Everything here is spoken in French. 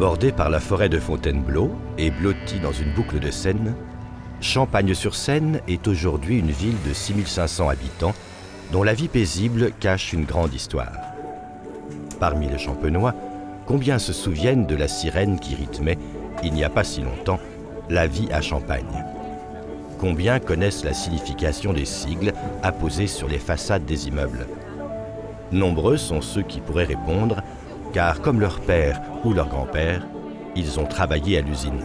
Bordé par la forêt de Fontainebleau et blotti dans une boucle de Seine, Champagne-sur-Seine est aujourd'hui une ville de 6500 habitants dont la vie paisible cache une grande histoire. Parmi les champenois, combien se souviennent de la sirène qui rythmait, il n'y a pas si longtemps, la vie à Champagne? Combien connaissent la signification des sigles apposés sur les façades des immeubles? Nombreux sont ceux qui pourraient répondre car comme leur père ou leur grand-père, ils ont travaillé à l'usine.